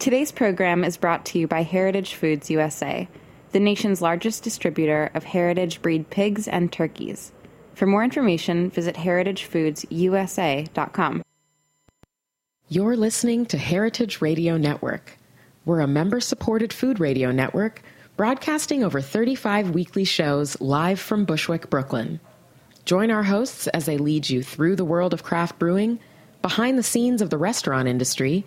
Today's program is brought to you by Heritage Foods USA, the nation's largest distributor of heritage breed pigs and turkeys. For more information, visit heritagefoodsusa.com. You're listening to Heritage Radio Network. We're a member supported food radio network broadcasting over 35 weekly shows live from Bushwick, Brooklyn. Join our hosts as they lead you through the world of craft brewing, behind the scenes of the restaurant industry,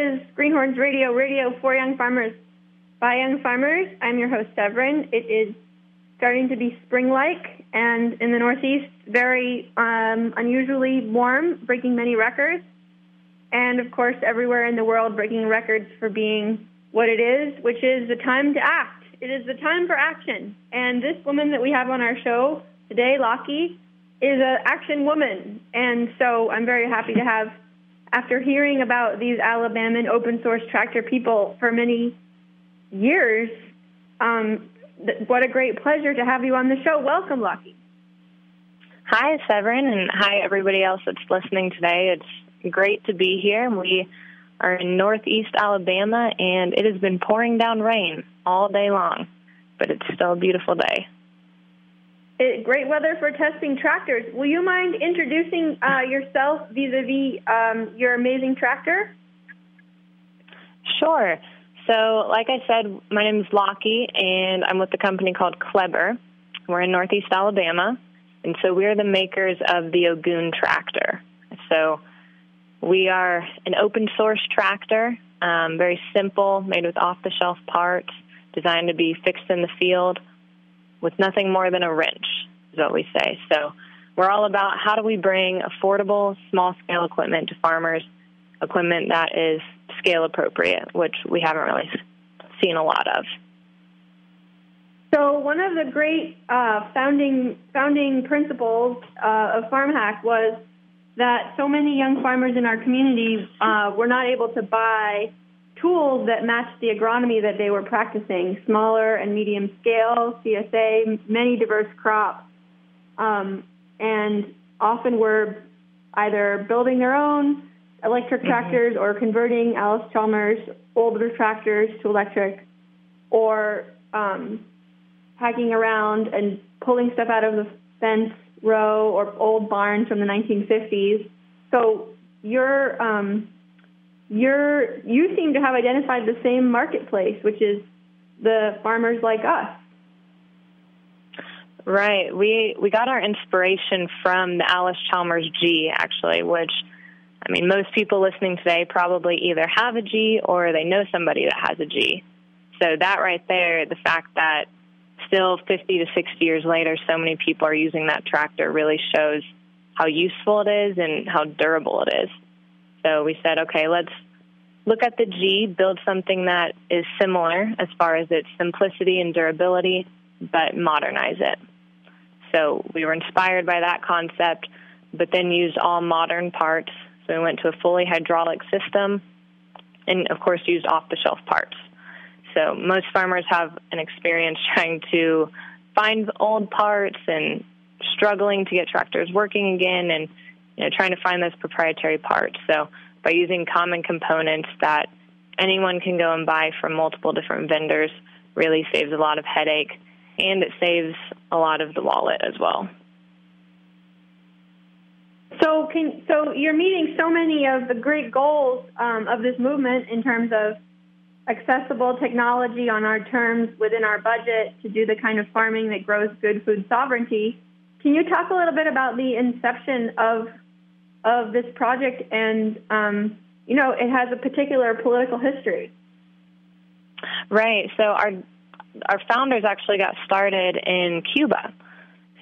is Greenhorns Radio, radio for young farmers by young farmers. I'm your host, Severin. It is starting to be spring-like, and in the Northeast, very um, unusually warm, breaking many records. And of course, everywhere in the world, breaking records for being what it is, which is the time to act. It is the time for action. And this woman that we have on our show today, Lockie, is an action woman. And so I'm very happy to have after hearing about these Alabaman open source tractor people for many years, um, th- what a great pleasure to have you on the show. Welcome, Lockie. Hi, Severin, and hi, everybody else that's listening today. It's great to be here. We are in northeast Alabama, and it has been pouring down rain all day long, but it's still a beautiful day. It, great weather for testing tractors. Will you mind introducing uh, yourself vis-a-vis um, your amazing tractor? Sure. So, like I said, my name is Lockie, and I'm with a company called Cleber. We're in Northeast Alabama, and so we're the makers of the Ogun tractor. So, we are an open source tractor, um, very simple, made with off the shelf parts, designed to be fixed in the field with nothing more than a wrench, is what we say. So, we're all about how do we bring affordable, small scale equipment to farmers, equipment that is scale appropriate, which we haven't really seen a lot of. So one of the great uh, founding founding principles uh, of FarmHack was that so many young farmers in our community uh, were not able to buy tools that matched the agronomy that they were practicing, smaller and medium scale, CSA, many diverse crops, um, and often were either building their own electric tractors or converting Allis Chalmers older tractors to electric, or um, hacking around and pulling stuff out of the fence row or old barns from the 1950s. So you're um, you're you seem to have identified the same marketplace, which is the farmers like us. Right. We we got our inspiration from the Allis Chalmers G actually, which I mean most people listening today probably either have a G or they know somebody that has a G. So that right there, the fact that still 50 to 60 years later so many people are using that tractor really shows how useful it is and how durable it is. So we said, okay, let's look at the G, build something that is similar as far as its simplicity and durability, but modernize it. So we were inspired by that concept, but then used all modern parts. So we went to a fully hydraulic system and, of course, used off the shelf parts. So most farmers have an experience trying to find old parts and struggling to get tractors working again and you know trying to find those proprietary parts. So by using common components that anyone can go and buy from multiple different vendors really saves a lot of headache and it saves a lot of the wallet as well. So can so you're meeting so many of the great goals um, of this movement in terms of accessible technology on our terms within our budget to do the kind of farming that grows good food sovereignty. Can you talk a little bit about the inception of of this project and um, you know it has a particular political history. Right. So our our founders actually got started in Cuba.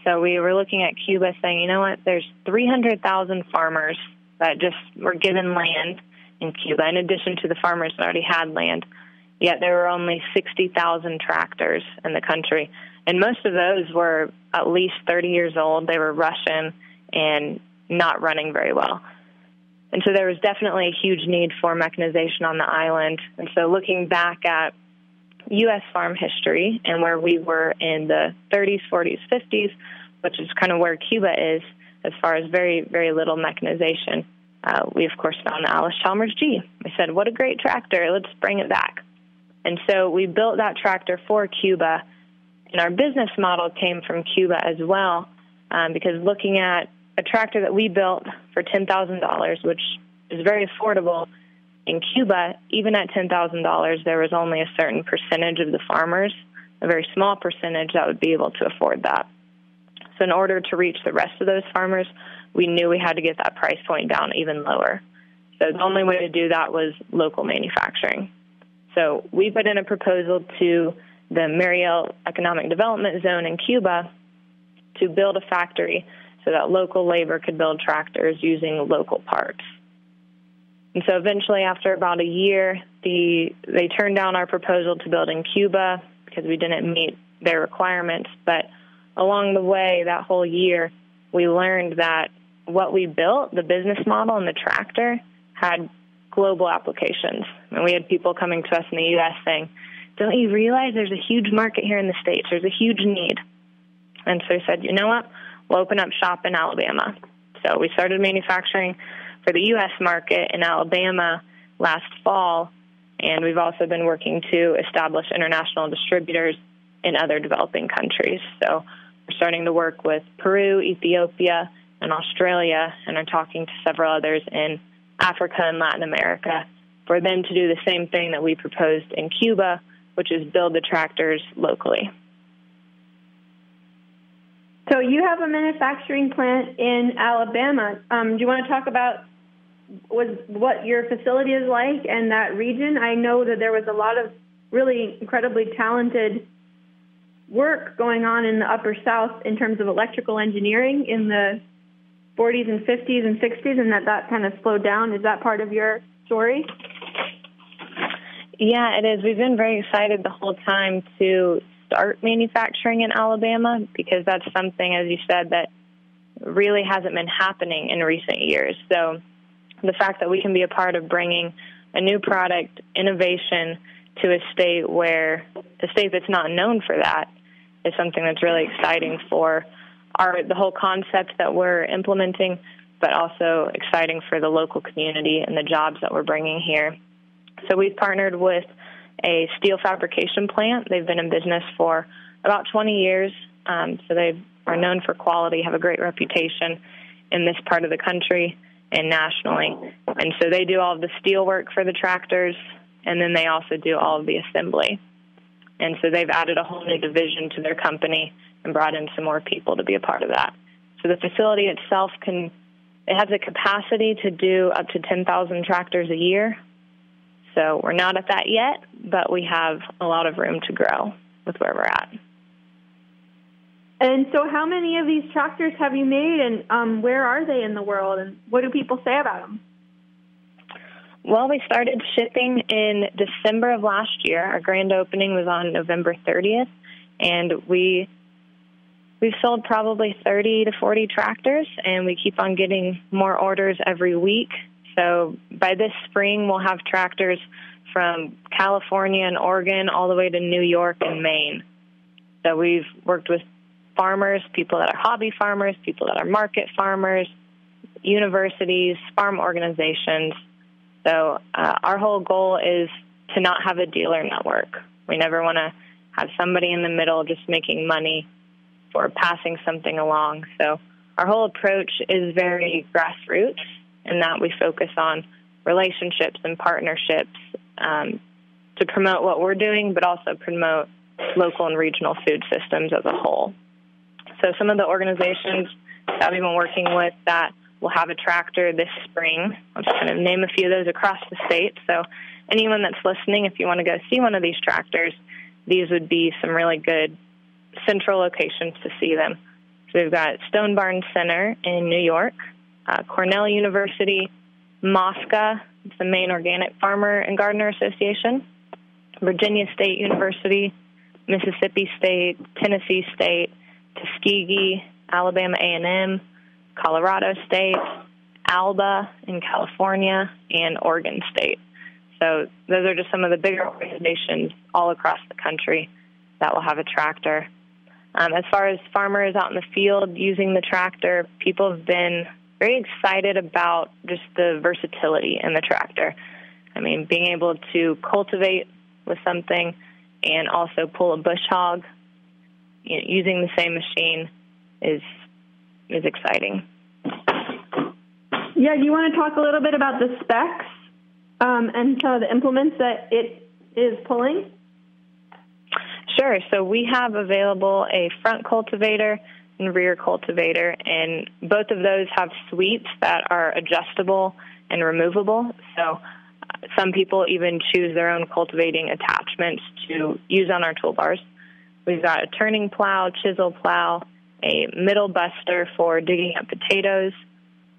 So we were looking at Cuba saying, you know what, there's 300,000 farmers that just were given land in Cuba, in addition to the farmers that already had land. Yet there were only 60,000 tractors in the country. And most of those were at least 30 years old. They were Russian and not running very well. And so there was definitely a huge need for mechanization on the island. And so looking back at U.S. farm history and where we were in the 30s, 40s, 50s, which is kind of where Cuba is as far as very, very little mechanization, uh, we of course found the Allis Chalmers G. We said, what a great tractor, let's bring it back. And so we built that tractor for Cuba, and our business model came from Cuba as well, um, because looking at a tractor that we built for $10,000, which is very affordable, in Cuba, even at $10,000, there was only a certain percentage of the farmers, a very small percentage, that would be able to afford that. So, in order to reach the rest of those farmers, we knew we had to get that price point down even lower. So, the only way to do that was local manufacturing. So, we put in a proposal to the Mariel Economic Development Zone in Cuba to build a factory so that local labor could build tractors using local parts. And so eventually, after about a year, the they turned down our proposal to build in Cuba because we didn't meet their requirements. But along the way, that whole year, we learned that what we built, the business model and the tractor, had global applications. And we had people coming to us in the U.S. saying, "Don't you realize there's a huge market here in the states? There's a huge need." And so we said, "You know what? We'll open up shop in Alabama." So we started manufacturing for the U.S. market in Alabama last fall, and we've also been working to establish international distributors in other developing countries. So we're starting to work with Peru, Ethiopia, and Australia, and are talking to several others in Africa and Latin America for them to do the same thing that we proposed in Cuba, which is build the tractors locally. So you have a manufacturing plant in Alabama. Um, do you want to talk about was what your facility is like and that region. I know that there was a lot of really incredibly talented work going on in the upper south in terms of electrical engineering in the 40s and 50s and 60s and that that kind of slowed down. Is that part of your story? Yeah, it is. We've been very excited the whole time to start manufacturing in Alabama because that's something, as you said, that really hasn't been happening in recent years. So the fact that we can be a part of bringing a new product, innovation to a state where a state that's not known for that is something that's really exciting for our the whole concept that we're implementing, but also exciting for the local community and the jobs that we're bringing here. So we've partnered with a steel fabrication plant. They've been in business for about 20 years, um, so they are known for quality, have a great reputation in this part of the country and nationally. And so they do all of the steel work for the tractors, and then they also do all of the assembly. And so they've added a whole new division to their company and brought in some more people to be a part of that. So the facility itself can it has a capacity to do up to 10,000 tractors a year. So we're not at that yet, but we have a lot of room to grow with where we're at. And so, how many of these tractors have you made, and um, where are they in the world, and what do people say about them? Well, we started shipping in December of last year. Our grand opening was on November 30th, and we we've sold probably 30 to 40 tractors, and we keep on getting more orders every week. So by this spring, we'll have tractors from California and Oregon all the way to New York and Maine. So we've worked with farmers, people that are hobby farmers, people that are market farmers, universities, farm organizations. So uh, our whole goal is to not have a dealer network. We never want to have somebody in the middle just making money for passing something along. So our whole approach is very grassroots in that we focus on relationships and partnerships um, to promote what we're doing, but also promote local and regional food systems as a whole. So some of the organizations that we've been working with that will have a tractor this spring. I'll just kind of name a few of those across the state. So anyone that's listening, if you want to go see one of these tractors, these would be some really good central locations to see them. So we've got Stone Barn Center in New York, uh, Cornell University, MOFGA, it's the Maine Organic Farmer and Gardener Association, Virginia State University, Mississippi State, Tennessee State, Tuskegee, Alabama A&M, Colorado State, ALBA in California, and Oregon State. So those are just some of the bigger organizations all across the country that will have a tractor. Um, as far as farmers out in the field using the tractor, people have been very excited about just the versatility in the tractor. I mean, being able to cultivate with something and also pull a bush hog you know, using the same machine is is exciting. Yeah, do you want to talk a little bit about the specs um, and some of the implements that it is pulling? Sure. So we have available a front cultivator and rear cultivator, and both of those have sweeps that are adjustable and removable. So uh, some people even choose their own cultivating attachments to use on our toolbars. We've got a turning plow, chisel plow, a middle buster for digging up potatoes.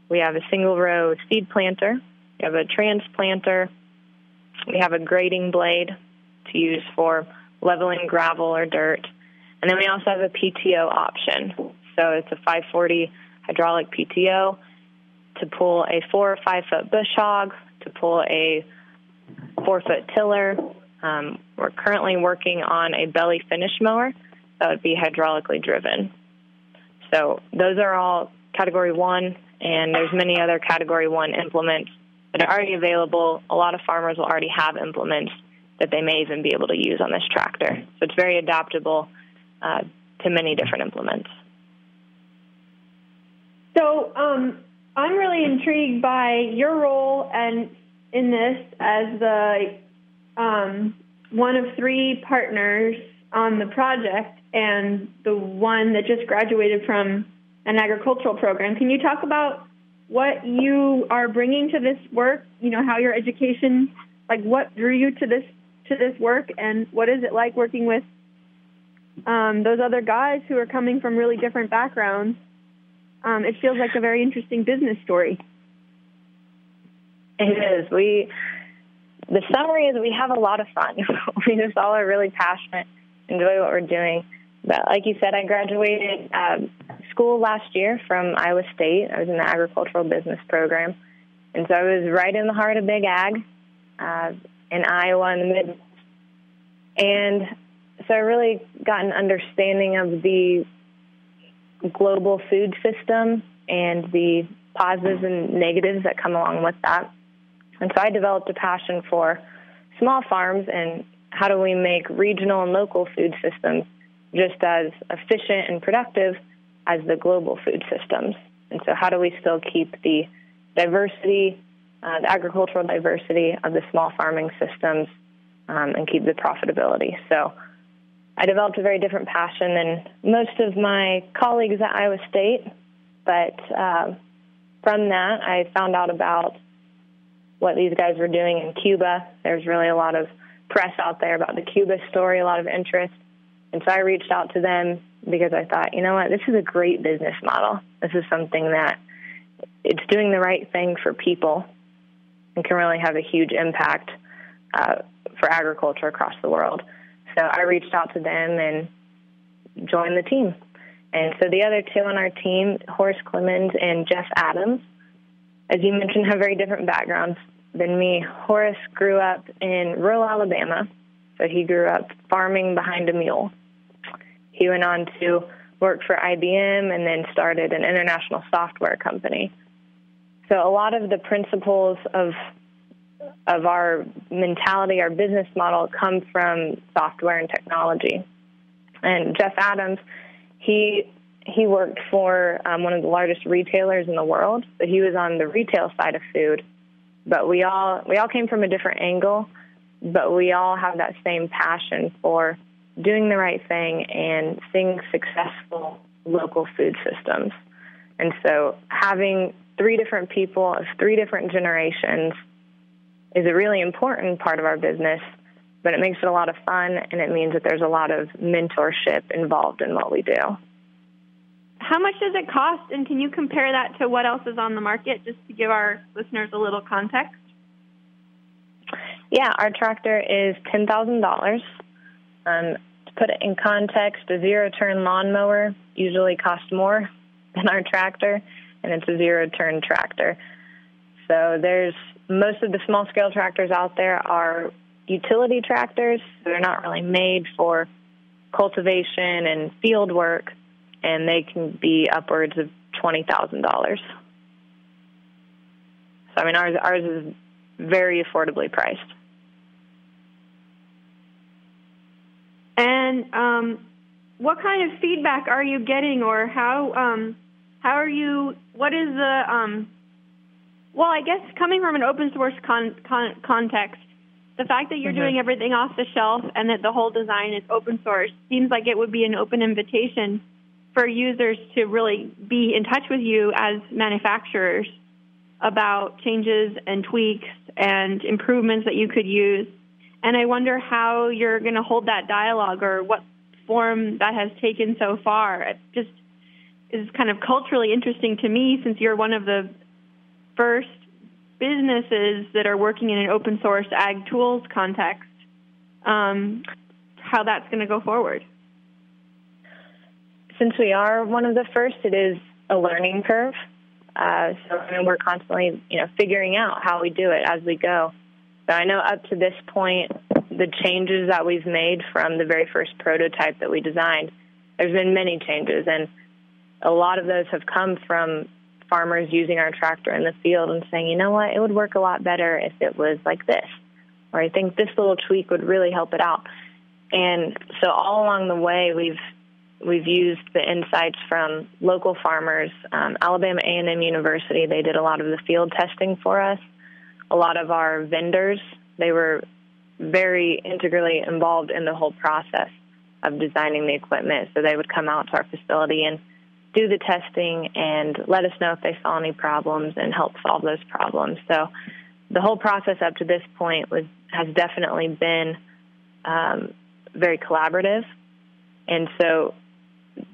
We have a single row seed planter. We have a transplanter. We have a grading blade to use for leveling gravel or dirt. And then we also have a PTO option. So it's a 540 hydraulic PTO to pull a four or five foot bush hog, to pull a four foot tiller. Um, we're currently working on a belly finish mower that would be hydraulically driven. So those are all category one, and there's many other category one implements that are already available. A lot of farmers will already have implements that they may even be able to use on this tractor. So it's very adaptable uh, to many different implements. So um, I'm really intrigued by your role and in this as the um, one of three partners on the project and the one that just graduated from an agricultural program. Can you talk about what you are bringing to this work? You know how your education, like what drew you to this to this work, and what is it like working with um, those other guys who are coming from really different backgrounds? Um, it feels like a very interesting business story. It is. We the summary is we have a lot of fun. we just all are really passionate, enjoy what we're doing. But like you said, I graduated um, school last year from Iowa State. I was in the agricultural business program, and so I was right in the heart of Big Ag uh, in Iowa in the mid. And so I really got an understanding of the global food system and the positives and negatives that come along with that. And so I developed a passion for small farms and how do we make regional and local food systems just as efficient and productive as the global food systems. And so, how do we still keep the diversity, uh, the agricultural diversity of the small farming systems um, and keep the profitability? So, I developed a very different passion than most of my colleagues at Iowa State, but uh, from that, I found out about what these guys were doing in Cuba. There's really a lot of press out there about the Cuba story, a lot of interest. And so I reached out to them because I thought, you know what, this is a great business model. This is something that it's doing the right thing for people and can really have a huge impact uh, for agriculture across the world. So I reached out to them and joined the team. And so the other two on our team, Horace Clemmons and Jeff Adams, as you mentioned, have very different backgrounds than me. Horace grew up in rural Alabama, so he grew up farming behind a mule. He went on to work for IBM and then started an international software company. So a lot of the principles of of our mentality, our business model, come from software and technology. And Jeff Adams, he he worked for um, one of the largest retailers in the world. So he was on the retail side of food, but we all we all came from a different angle, but we all have that same passion for doing the right thing and seeing successful local food systems. And so having three different people of three different generations is a really important part of our business, but it makes it a lot of fun and it means that there's a lot of mentorship involved in what we do. how much does it cost, and can you compare that to what else is on the market, just to give our listeners a little context? Yeah, our tractor is ten thousand dollars. Um, to put it in context, a zero-turn lawnmower usually costs more than our tractor, and it's a zero-turn tractor. So there's most of the small-scale tractors out there are utility tractors. They're not really made for cultivation and field work, and they can be upwards of twenty thousand dollars. So I mean, ours ours is very affordably priced. And um, what kind of feedback are you getting, or how um, how are you? What is the um, well? I guess coming from an open source con- con- context, the fact that you're Mhm. doing everything off the shelf and that the whole design is open source seems like it would be an open invitation for users to really be in touch with you as manufacturers about changes and tweaks and improvements that you could use. And I wonder how you're going to hold that dialogue or what form that has taken so far. It just is kind of culturally interesting to me since you're one of the first businesses that are working in an open source ag tools context, um, how that's going to go forward. Since we are one of the first, it is a learning curve. Uh, so I mean, we're constantly, you know, figuring out how we do it as we go. So I know up to this point, the changes that we've made from the very first prototype that we designed, there's been many changes, and a lot of those have come from farmers using our tractor in the field and saying, you know what, it would work a lot better if it was like this, or I think this little tweak would really help it out. And so all along the way, we've we've used the insights from local farmers. Um, Alabama A&M University, they did a lot of the field testing for us. A lot of our vendors, they were very integrally involved in the whole process of designing the equipment. So they would come out to our facility and do the testing and let us know if they saw any problems and help solve those problems. So the whole process up to this point was has definitely been um, very collaborative. And so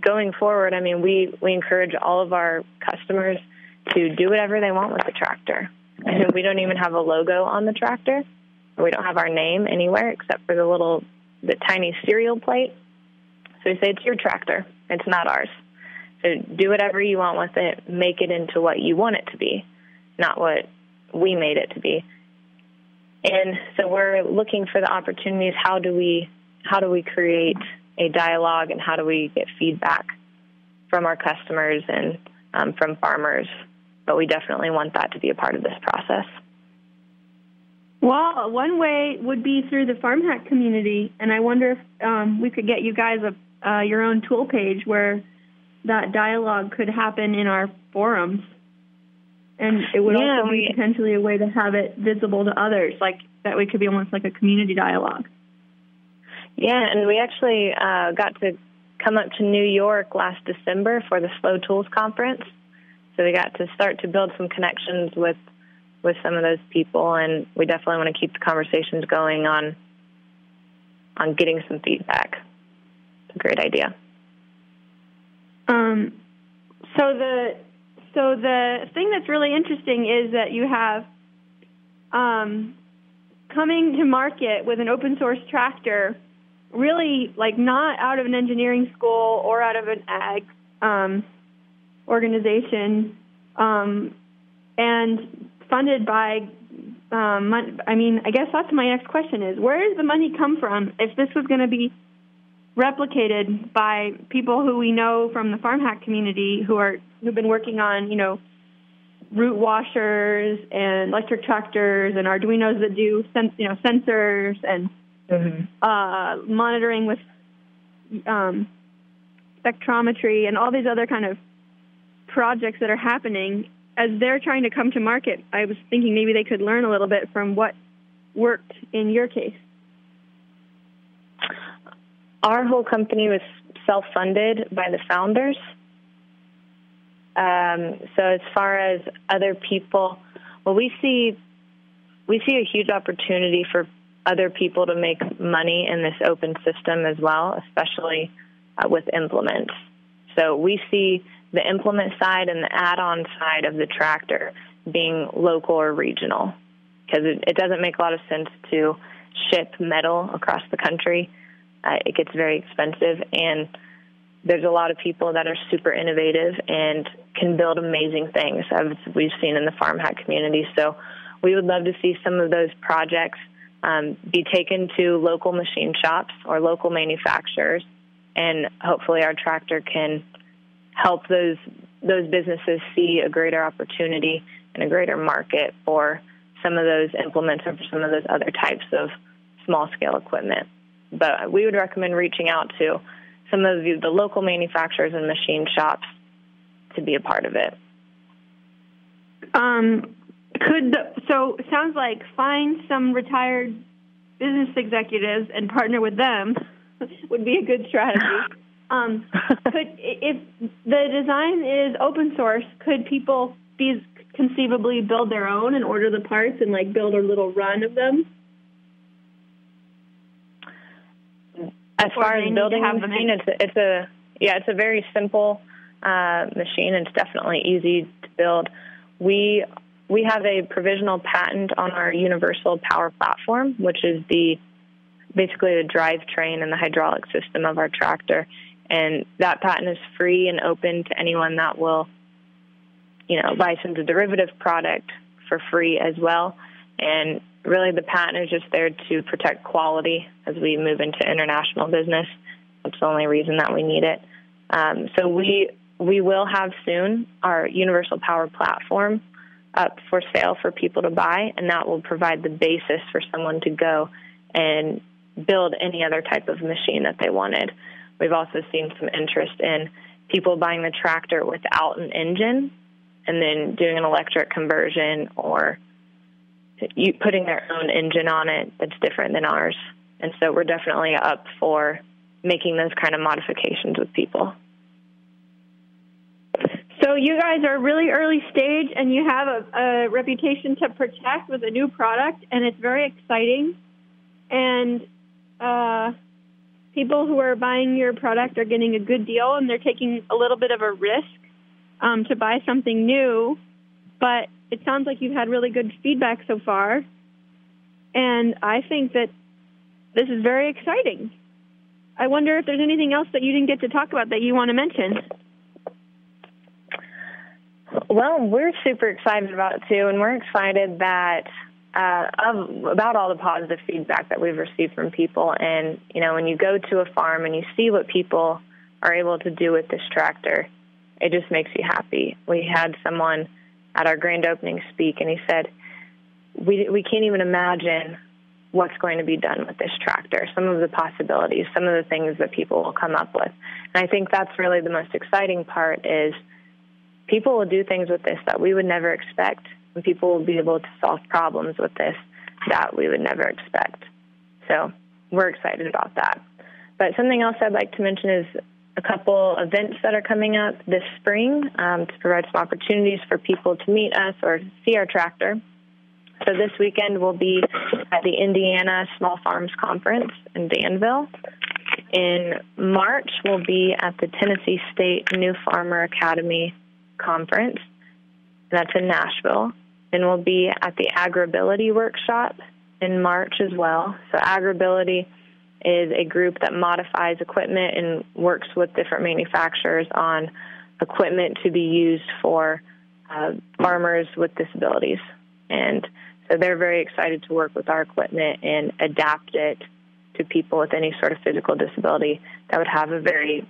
going forward, I mean, we, we encourage all of our customers to do whatever they want with the tractor. And we don't even have a logo on the tractor. We don't have our name anywhere except for the little, the tiny serial plate. So we say it's your tractor. It's not ours. So do whatever you want with it. Make it into what you want it to be, not what we made it to be. And so we're looking for the opportunities. How do we how do we create a dialogue and how do we get feedback from our customers and um, from farmers? But we definitely want that to be a part of this process. Well, one way would be through the farm hack community, and I wonder if um, we could get you guys a uh, your own tool page where that dialogue could happen in our forums, and it would Yeah, also be we- potentially a way to have it visible to others, like that way could be almost like a community dialogue. Yeah, and we actually uh, got to come up to New York last December for the Slow Tools conference. So we got to start to build some connections with with some of those people, and we definitely want to keep the conversations going on on getting some feedback. It's a great idea. Um, so the so the thing that's really interesting is that you have um, coming to market with an open source tractor, really like not out of an engineering school or out of an ag um, organization, um, and funded by. Um, I mean, I guess that's my next question: is where does the money come from? If this was going to be replicated by people who we know from the farm hack community who are who've been working on you know root washers and electric tractors and Arduinos that do sen- you know sensors and uh, monitoring with um, spectrometry and all these other kind of projects that are happening as they're trying to come to market. I was thinking maybe they could learn a little bit from what worked in your case. Our whole company was self-funded by the founders. Um, so as far as other people, well, we see we see a huge opportunity for other people to make money in this open system as well, especially uh, with implements. So we see the implement side and the add-on side of the tractor being local or regional because it, it doesn't make a lot of sense to ship metal across the country. It gets very expensive, and there's a lot of people that are super innovative and can build amazing things, as we've seen in the farm hack community. So we would love to see some of those projects um, be taken to local machine shops or local manufacturers, and hopefully our tractor can help those those businesses see a greater opportunity and a greater market for some of those implements or for some of those other types of small scale equipment. But we would recommend reaching out to some of the, the local manufacturers and machine shops to be a part of it. Um, could the, so sounds like find some retired business executives and partner with them would be a good strategy. Um, could if the design is open source, could people be conceivably build their own and order the parts and like build a little run of them? As far as building a machine, it's a, it's a yeah, it's a very simple uh, machine. It's definitely easy to build. We we have a provisional patent on our universal power platform, which is the basically the drivetrain and the hydraulic system of our tractor. And that patent is free and open to anyone that will, you know, license a derivative product for free as well. And really the patent is just there to protect quality as we move into international business. That's the only reason that we need it. Um, so we we will have soon our universal power platform up for sale for people to buy, and that will provide the basis for someone to go and build any other type of machine that they wanted. We've also seen some interest in people buying the tractor without an engine and then doing an electric conversion or you putting their own engine on it that's different than ours. And so we're definitely up for making those kind of modifications with people. So you guys are really early stage and you have a, a reputation to protect with a new product and it's very exciting. And uh, people who are buying your product are getting a good deal and they're taking a little bit of a risk um, to buy something new. But it sounds like you've had really good feedback so far. And I think that this is very exciting. I wonder if there's anything else that you didn't get to talk about that you want to mention. Well, we're super excited about it too, and we're excited that uh, of, about all the positive feedback that we've received from people. And you know, when you go to a farm and you see what people are able to do with this tractor, it just makes you happy. We had someone at our grand opening speak, and he said, "We we can't even imagine what's going to be done with this tractor. Some of the possibilities, some of the things that people will come up with." And I think that's really the most exciting part is people will do things with this that we would never expect, and people will be able to solve problems with this that we would never expect. So we're excited about that. But something else I'd like to mention is a couple events that are coming up this spring um, to provide some opportunities for people to meet us or see our tractor. So this weekend we'll be at the Indiana Small Farms Conference in Danville. In March, we'll be at the Tennessee State New Farmer Academy Conference. That's in Nashville. Then we'll be at the AgrAbility Workshop in March as well. So, AgrAbility is a group that modifies equipment and works with different manufacturers on equipment to be used for uh, farmers with disabilities. And so they're very excited to work with our equipment and adapt it to people with any sort of physical disability that would have a very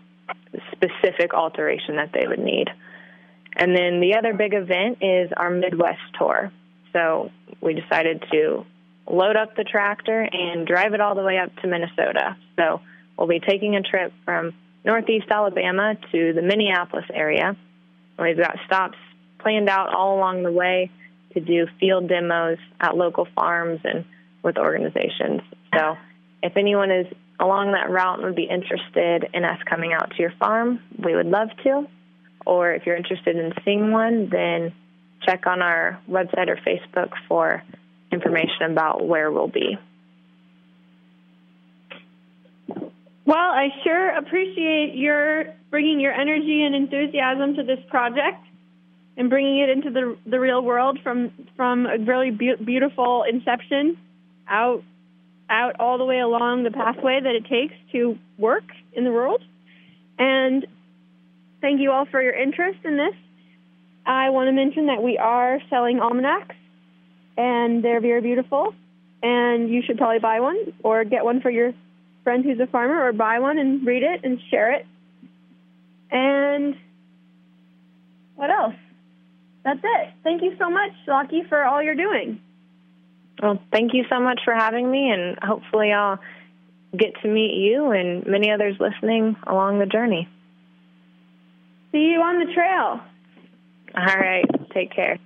specific alteration that they would need. And then the other big event is our Midwest tour. So we decided to load up the tractor and drive it all the way up to Minnesota. So we'll be taking a trip from northeast Alabama to the Minneapolis area. We've got stops planned out all along the way to do field demos at local farms and with organizations. So if anyone is along that route and would be interested in us coming out to your farm, we would love to. Or if you're interested in seeing one, then check on our website or Facebook for information about where we'll be. Well, I sure appreciate your bringing your energy and enthusiasm to this project and bringing it into the the real world from from a really be- beautiful inception out out all the way along the pathway that it takes to work in the world. And thank you all for your interest in this. I want to mention that we are selling almanacs, and they're very beautiful. And you should probably buy one or get one for your friend who's a farmer, or buy one and read it and share it. And what else? That's it. Thank you so much, Lockie, for all you're doing. Well, thank you so much for having me, and hopefully, I'll get to meet you and many others listening along the journey. See you on the trail. All right. Take care.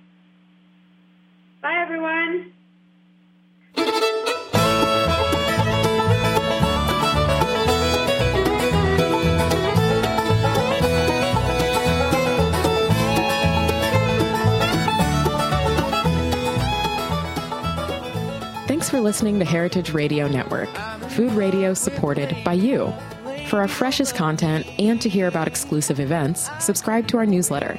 Bye, everyone. Thanks for listening to Heritage Radio Network, food radio supported by you. For our freshest content and to hear about exclusive events, subscribe to our newsletter.